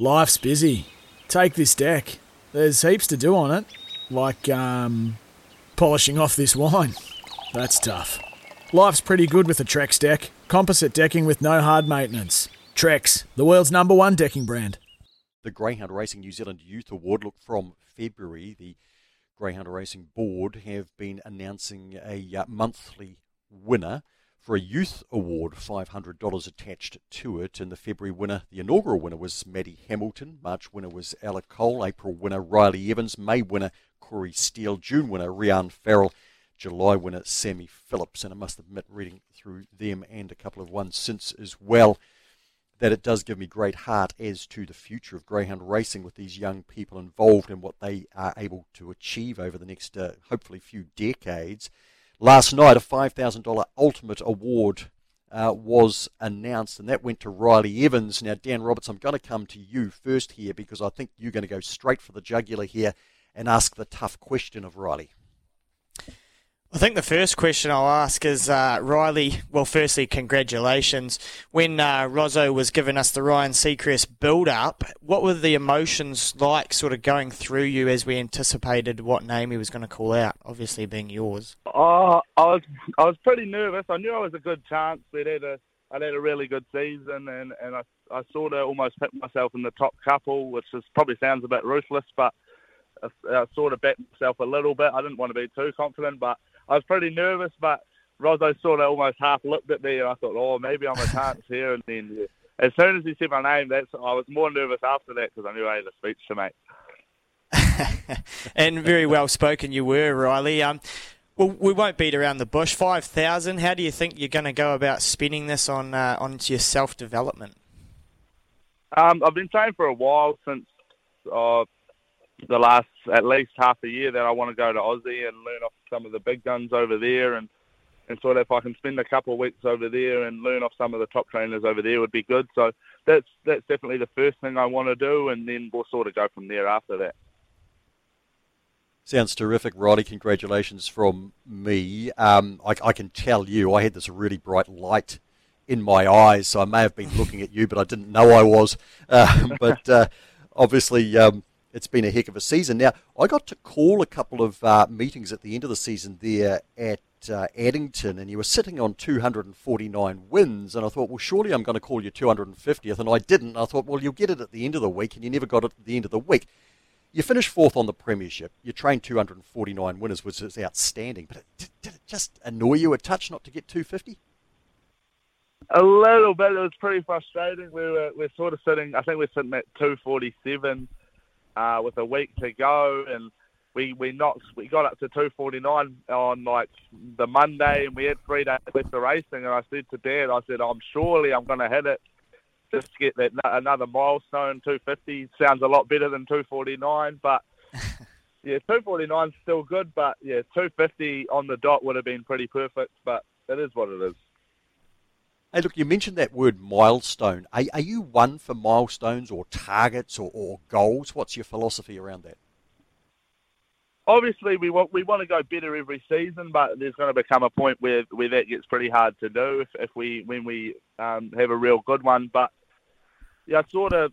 Life's busy. Take this deck. There's heaps to do on it, like um, polishing off this wine. That's tough. Life's pretty good with a Trex deck. Composite decking with no hard maintenance. Trex, the world's number one decking brand. The Greyhound Racing New Zealand Youth Award. Look, from February, the Greyhound Racing Board have been announcing a uh, monthly winner for a youth award, $500 attached to it. And the February winner, the inaugural winner, was Maddie Hamilton. March winner was Ella Cole. April winner, Riley Evans. May winner, Corey Steele. June winner, Rianne Farrell. July winner, Sammy Phillips. And I must admit, reading through them and a couple of ones since as well, that it does give me great heart as to the future of greyhound racing with these young people involved and what they are able to achieve over the next, uh, hopefully, few decades. Last night, a $5,000 Ultimate Award uh, was announced, and that went to Riley Evans. Now, Dan Roberts, I'm going to come to you first here because I think you're going to go straight for the jugular here and ask the tough question of Riley. I think the first question I'll ask is uh, Riley. Well, firstly, congratulations. When uh, was giving us the Ryan Seacrest build up, what were the emotions like sort of going through you as we anticipated what name he was going to call out, obviously being yours? Oh, I was I was pretty nervous. I knew I was a good chance. We'd had a I'd had a really good season, and, and I, I sort of almost picked myself in the top couple, which is, probably sounds a bit ruthless, but I, I sort of backed myself a little bit. I didn't want to be too confident, but I was pretty nervous, but Roso sort of almost half looked at me, and I thought, oh, maybe I'm a chance here. And then yeah, as soon as he said my name, that's I was more nervous after that because I knew I had a speech to make. and very well spoken you were, Riley. Um, well, we won't beat around the bush. Five thousand. How do you think you're going to go about spending this on uh, on your self development? Um, I've been saying for a while since uh, the last at least half a year that I want to go to Aussie and learn off some of the big guns over there and and sort of if I can spend a couple of weeks over there and learn off some of the top trainers over there would be good. So that's that's definitely the first thing I want to do, and then we'll sort of go from there after that. Sounds terrific, Roddy. Congratulations from me. Um, I, I, can tell you, I had this really bright light in my eyes, so I may have been looking at you, but I didn't know I was. Uh, but uh, obviously, um, it's been a heck of a season. Now, I got to call a couple of uh, meetings at the end of the season there at uh, Addington, and you were sitting on 249 wins. And I thought, well, surely I'm going to call you 250th, and I didn't. I thought, well, you'll get it at the end of the week, and you never got it at the end of the week. You finished fourth on the Premiership. You trained 249 winners, which is outstanding. But it, did it just annoy you a touch not to get 250? A little bit. It was pretty frustrating. We were we're sort of sitting. I think we're sitting at 247 uh, with a week to go, and we we knocked we got up to 249 on like the Monday, and we had three days left of racing. And I said to Dad, I said, I'm surely I'm going to hit it. Just get that another milestone. 250 sounds a lot better than 249, but yeah, 249 is still good. But yeah, 250 on the dot would have been pretty perfect. But it is what it is. Hey, look, you mentioned that word milestone. Are, are you one for milestones or targets or, or goals? What's your philosophy around that? Obviously, we want we want to go better every season, but there's going to become a point where, where that gets pretty hard to do if, if we when we um, have a real good one. But yeah, sort of,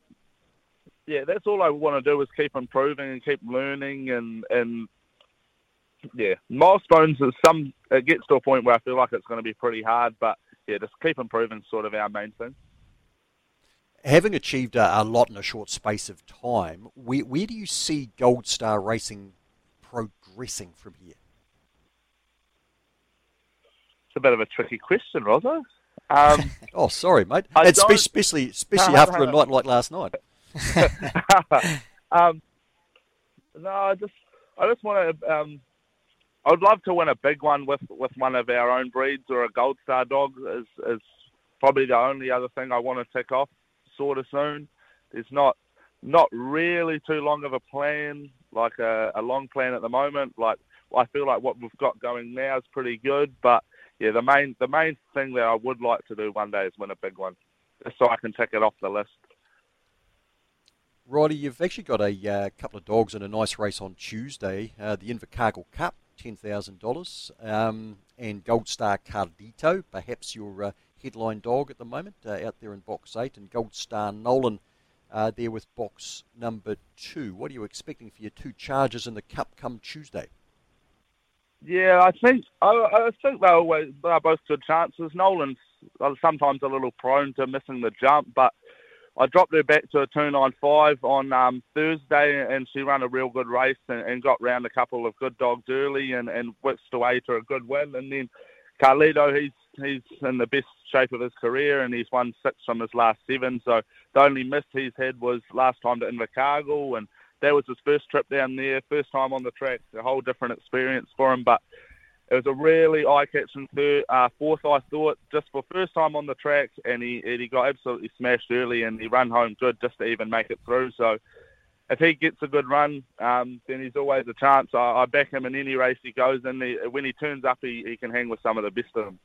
yeah, that's all I want to do is keep improving and keep learning and and yeah, milestones is some. It gets to a point where I feel like it's going to be pretty hard, but yeah, just keep improving sort of our main thing. Having achieved a, a lot in a short space of time, where, where do you see Gold Star Racing progressing from here? It's a bit of a tricky question, Roso. Um, oh, sorry, mate. especially, especially after a night like last night. um, no, I just, I just want to um, I'd love to win a big one with, with one of our own breeds or a Gold Star dog is, is probably the only other thing I want to tick off sort of soon. There's not not really too long of a plan, like a, a long plan at the moment. Like I feel like what we've got going now is pretty good, but yeah, the main the main thing that I would like to do one day is win a big one, just so I can tick it off the list. Roddy, you've actually got a uh, couple of dogs in a nice race on Tuesday, uh, the Invercargill Cup, ten thousand um, dollars, and Gold Star Carlito, perhaps your uh, headline dog at the moment, uh, out there in box eight, and Gold Star Nolan uh, there with box number two. What are you expecting for your two charges in the Cup come Tuesday? Yeah, I think I, I think they're always they're both good chances. Nolan's sometimes a little prone to missing the jump, but I dropped her back to a 295 on um, Thursday, and she ran a real good race and, and, got round a couple of good dogs early and, and whisked away to a good win. And then Carlito, he's he's in the best shape of his career, and he's won six from his last seven. So the only miss he's had was last time to Invercargill, and that was his first trip down there, first time on the track, a whole different experience for him. But it was a really eye-catching third, uh, fourth, I thought, just for first time on the track, and he and he got absolutely smashed early, and he ran home good just to even make it through. So if he gets a good run, um, then he's always a chance. I, I back him in any race he goes in. He, when he turns up, he, he can hang with some of the best of them.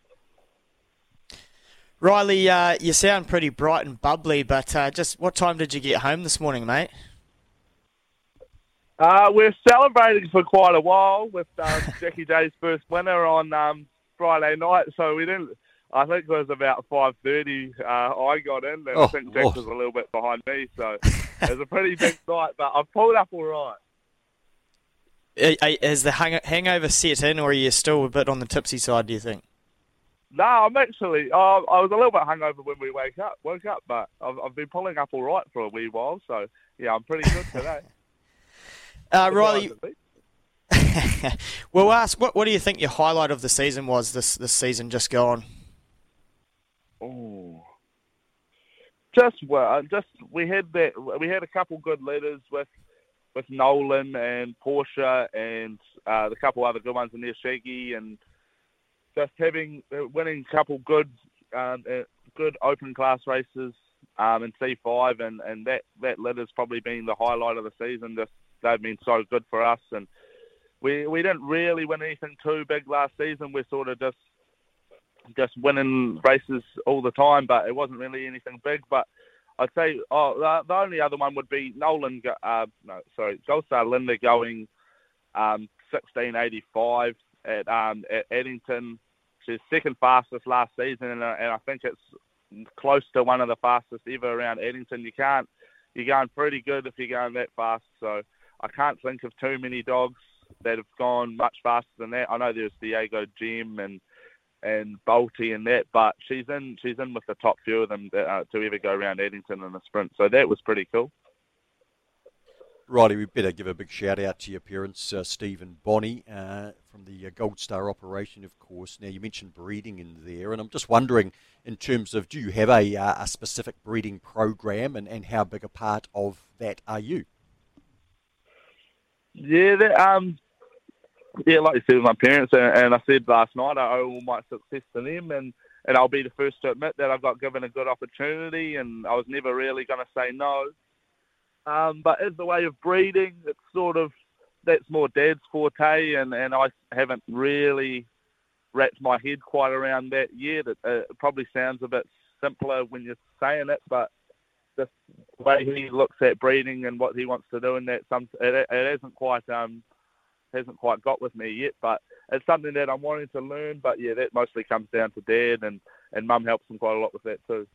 Riley, uh, you sound pretty bright and bubbly, but uh, just what time did you get home this morning, mate? Uh, we're celebrating for quite a while with um, Jackie J's first winner on um, Friday night, so we didn't. I think it was about five thirty. Uh, I got in, and oh, I think Jack was a little bit behind me, so it was a pretty big night. But I've pulled up all right. Is the hang- hangover set in, or are you still a bit on the tipsy side? Do you think? No, I'm actually. Uh, I was a little bit hungover when we woke up, woke up, but I've, I've been pulling up all right for a wee while. So yeah, I'm pretty good today. uh, Riley, we'll ask. What What do you think your highlight of the season was this this season just gone? Oh, just well, just we had that. We had a couple good leaders with with Nolan and Portia and uh, the couple other good ones in there, Shaggy and just having uh, winning a couple good um, uh, good open class races um, in C5 and, and that that litter's probably been the highlight of the season. Just they've been so good for us and we we didn't really win anything too big last season. We're sort of just just winning races all the time, but it wasn't really anything big. But I'd say oh the, the only other one would be Nolan. Uh, no, sorry, Goldstar Linda going um, 1685 at um, at Addington. She's second fastest last season, and, uh, and I think it's close to one of the fastest ever around Addington. You can't you're going pretty good if you're going that fast. So I can't think of too many dogs that have gone much faster than that. I know there's Diego Jim and and Bolty and that, but she's in she's in with the top few of them that, uh, to ever go around Addington in a sprint. So that was pretty cool. Riley, we better give a big shout out to your parents, uh, Stephen Bonnie, uh, from the uh, Gold Star operation, of course. Now, you mentioned breeding in there, and I'm just wondering, in terms of, do you have a, uh, a specific breeding program, and, and how big a part of that are you? Yeah, that, um, yeah, like you said with my parents, and, and I said last night, I owe all my success to them, and, and I'll be the first to admit that I've got given a good opportunity, and I was never really going to say no. Um, but as the way of breeding, it's sort of that's more Dad's forte, and, and I haven't really wrapped my head quite around that yet. It, uh, it probably sounds a bit simpler when you're saying it, but just the way he looks at breeding and what he wants to do, and that some it, it hasn't quite um hasn't quite got with me yet. But it's something that I'm wanting to learn. But yeah, that mostly comes down to Dad, and and Mum helps him quite a lot with that too.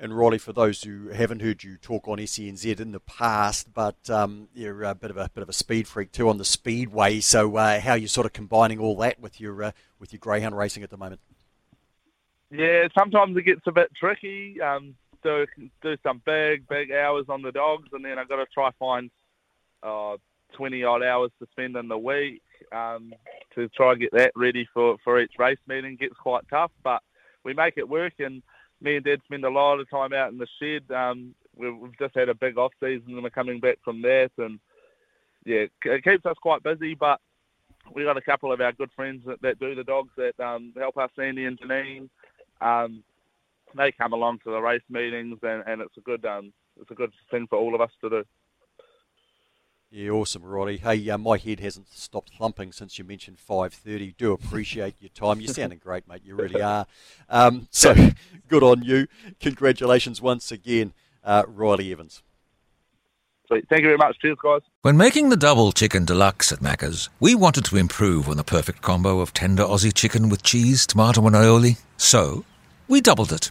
And Riley, for those who haven't heard you talk on SENZ in the past, but um, you're a bit of a bit of a speed freak too on the speedway. So uh, how are you sort of combining all that with your uh, with your greyhound racing at the moment? Yeah, sometimes it gets a bit tricky. Um, do do some big big hours on the dogs, and then I've got to try find uh, twenty odd hours to spend in the week um, to try and get that ready for for each race meeting. Gets quite tough, but we make it work and me and Dad spend a lot of time out in the shed. Um, we've, we've just had a big off season and we're coming back from that, and yeah, it keeps us quite busy. But we got a couple of our good friends that, that do the dogs that um, help us, Sandy and Janine. Um, they come along to the race meetings, and, and it's a good um, it's a good thing for all of us to do. Yeah, awesome, Roddy. Hey, uh, my head hasn't stopped thumping since you mentioned 5.30. Do appreciate your time. You're sounding great, mate. You really are. Um, so, good on you. Congratulations once again, uh, Riley Evans. Sweet. Thank you very much. Cheers, guys. When making the double chicken deluxe at Macca's, we wanted to improve on the perfect combo of tender Aussie chicken with cheese, tomato, and aioli. So, we doubled it.